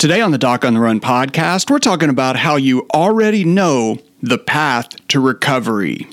Today on the Doc on the Run podcast, we're talking about how you already know the path to recovery.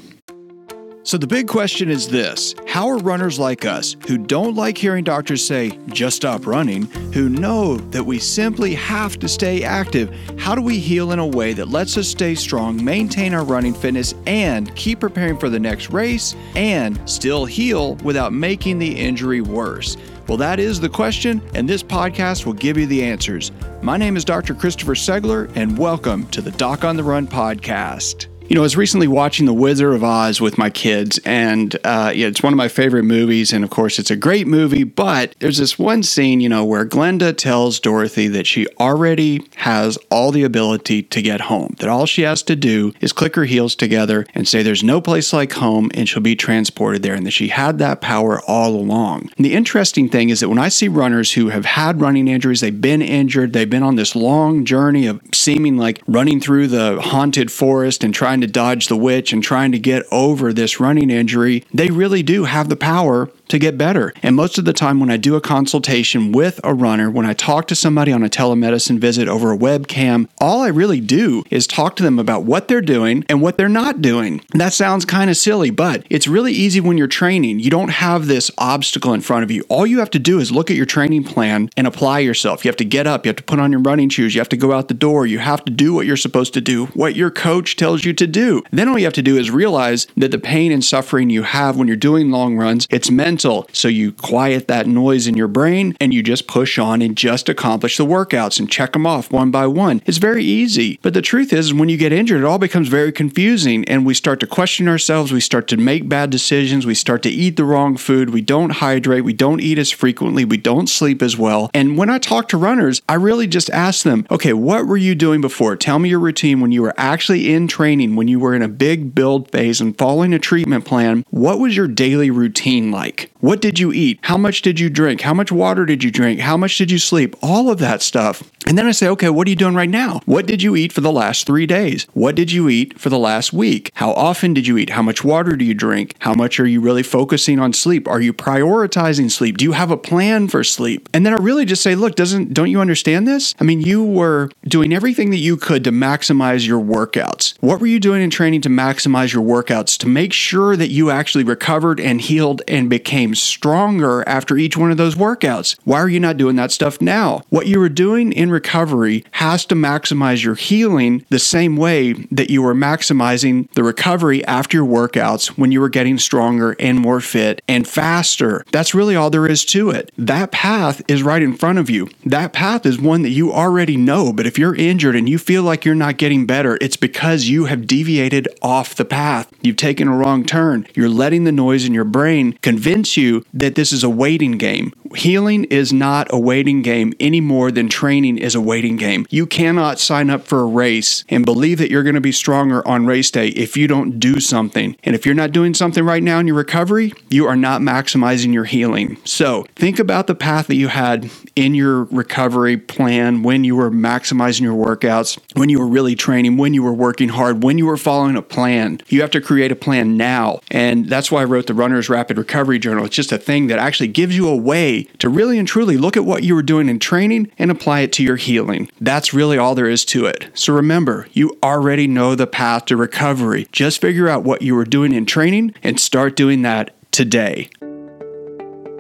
So, the big question is this How are runners like us, who don't like hearing doctors say, just stop running, who know that we simply have to stay active, how do we heal in a way that lets us stay strong, maintain our running fitness, and keep preparing for the next race, and still heal without making the injury worse? Well, that is the question, and this podcast will give you the answers. My name is Dr. Christopher Segler, and welcome to the Doc on the Run podcast. You know, I was recently watching The Wizard of Oz with my kids, and uh, yeah, it's one of my favorite movies. And of course, it's a great movie. But there's this one scene, you know, where Glinda tells Dorothy that she already has all the ability to get home. That all she has to do is click her heels together and say, "There's no place like home," and she'll be transported there. And that she had that power all along. And the interesting thing is that when I see runners who have had running injuries, they've been injured, they've been on this long journey of seeming like running through the haunted forest and trying trying to dodge the witch and trying to get over this running injury, they really do have the power to get better. And most of the time, when I do a consultation with a runner, when I talk to somebody on a telemedicine visit over a webcam, all I really do is talk to them about what they're doing and what they're not doing. And that sounds kind of silly, but it's really easy when you're training. You don't have this obstacle in front of you. All you have to do is look at your training plan and apply yourself. You have to get up, you have to put on your running shoes, you have to go out the door, you have to do what you're supposed to do, what your coach tells you to do. Then all you have to do is realize that the pain and suffering you have when you're doing long runs, it's mental So you quiet that noise in your brain and you just push on and just accomplish the workouts and check them off one by one. It's very easy. But the truth is, when you get injured, it all becomes very confusing and we start to question ourselves. We start to make bad decisions. We start to eat the wrong food. We don't hydrate. We don't eat as frequently. We don't sleep as well. And when I talk to runners, I really just ask them, okay, what were you doing before? Tell me your routine when you were actually in training, when you were in a big build phase and following a treatment plan. What was your daily routine What did you eat? How much did you drink? How much water did you drink? How much did you sleep? All of that stuff. And then I say, okay, what are you doing right now? What did you eat for the last three days? What did you eat for the last week? How often did you eat? How much water do you drink? How much are you really focusing on sleep? Are you prioritizing sleep? Do you have a plan for sleep? And then I really just say, look, doesn't don't you understand this? I mean, you were doing everything that you could to maximize your workouts. What were you doing in training to maximize your workouts to make sure that you actually recovered and healed and became became stronger after each one of those workouts. Why are you not doing that stuff now? What you were doing in recovery has to maximize your healing the same way that you were maximizing the recovery after your workouts when you were getting stronger and more fit and faster. That's really all there is to it. That path is right in front of you. That path is one that you already know, but if you're injured and you feel like you're not getting better, it's because you have deviated off the path. You've taken a wrong turn. You're letting the noise in your brain convince convince you that this is a waiting game. Healing is not a waiting game any more than training is a waiting game. You cannot sign up for a race and believe that you're going to be stronger on race day if you don't do something. And if you're not doing something right now in your recovery, you are not maximizing your healing. So think about the path that you had in your recovery plan when you were maximizing your workouts, when you were really training, when you were working hard, when you were following a plan. You have to create a plan now. And that's why I wrote the Runner's Rapid Recovery Journal. It's just a thing that actually gives you a way to really and truly look at what you were doing in training and apply it to your healing. That's really all there is to it. So remember, you already know the path to recovery. Just figure out what you were doing in training and start doing that today.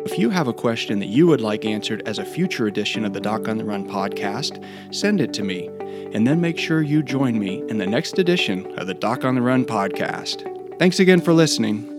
If you have a question that you would like answered as a future edition of the Doc on the Run podcast, send it to me. And then make sure you join me in the next edition of the Doc on the Run podcast. Thanks again for listening.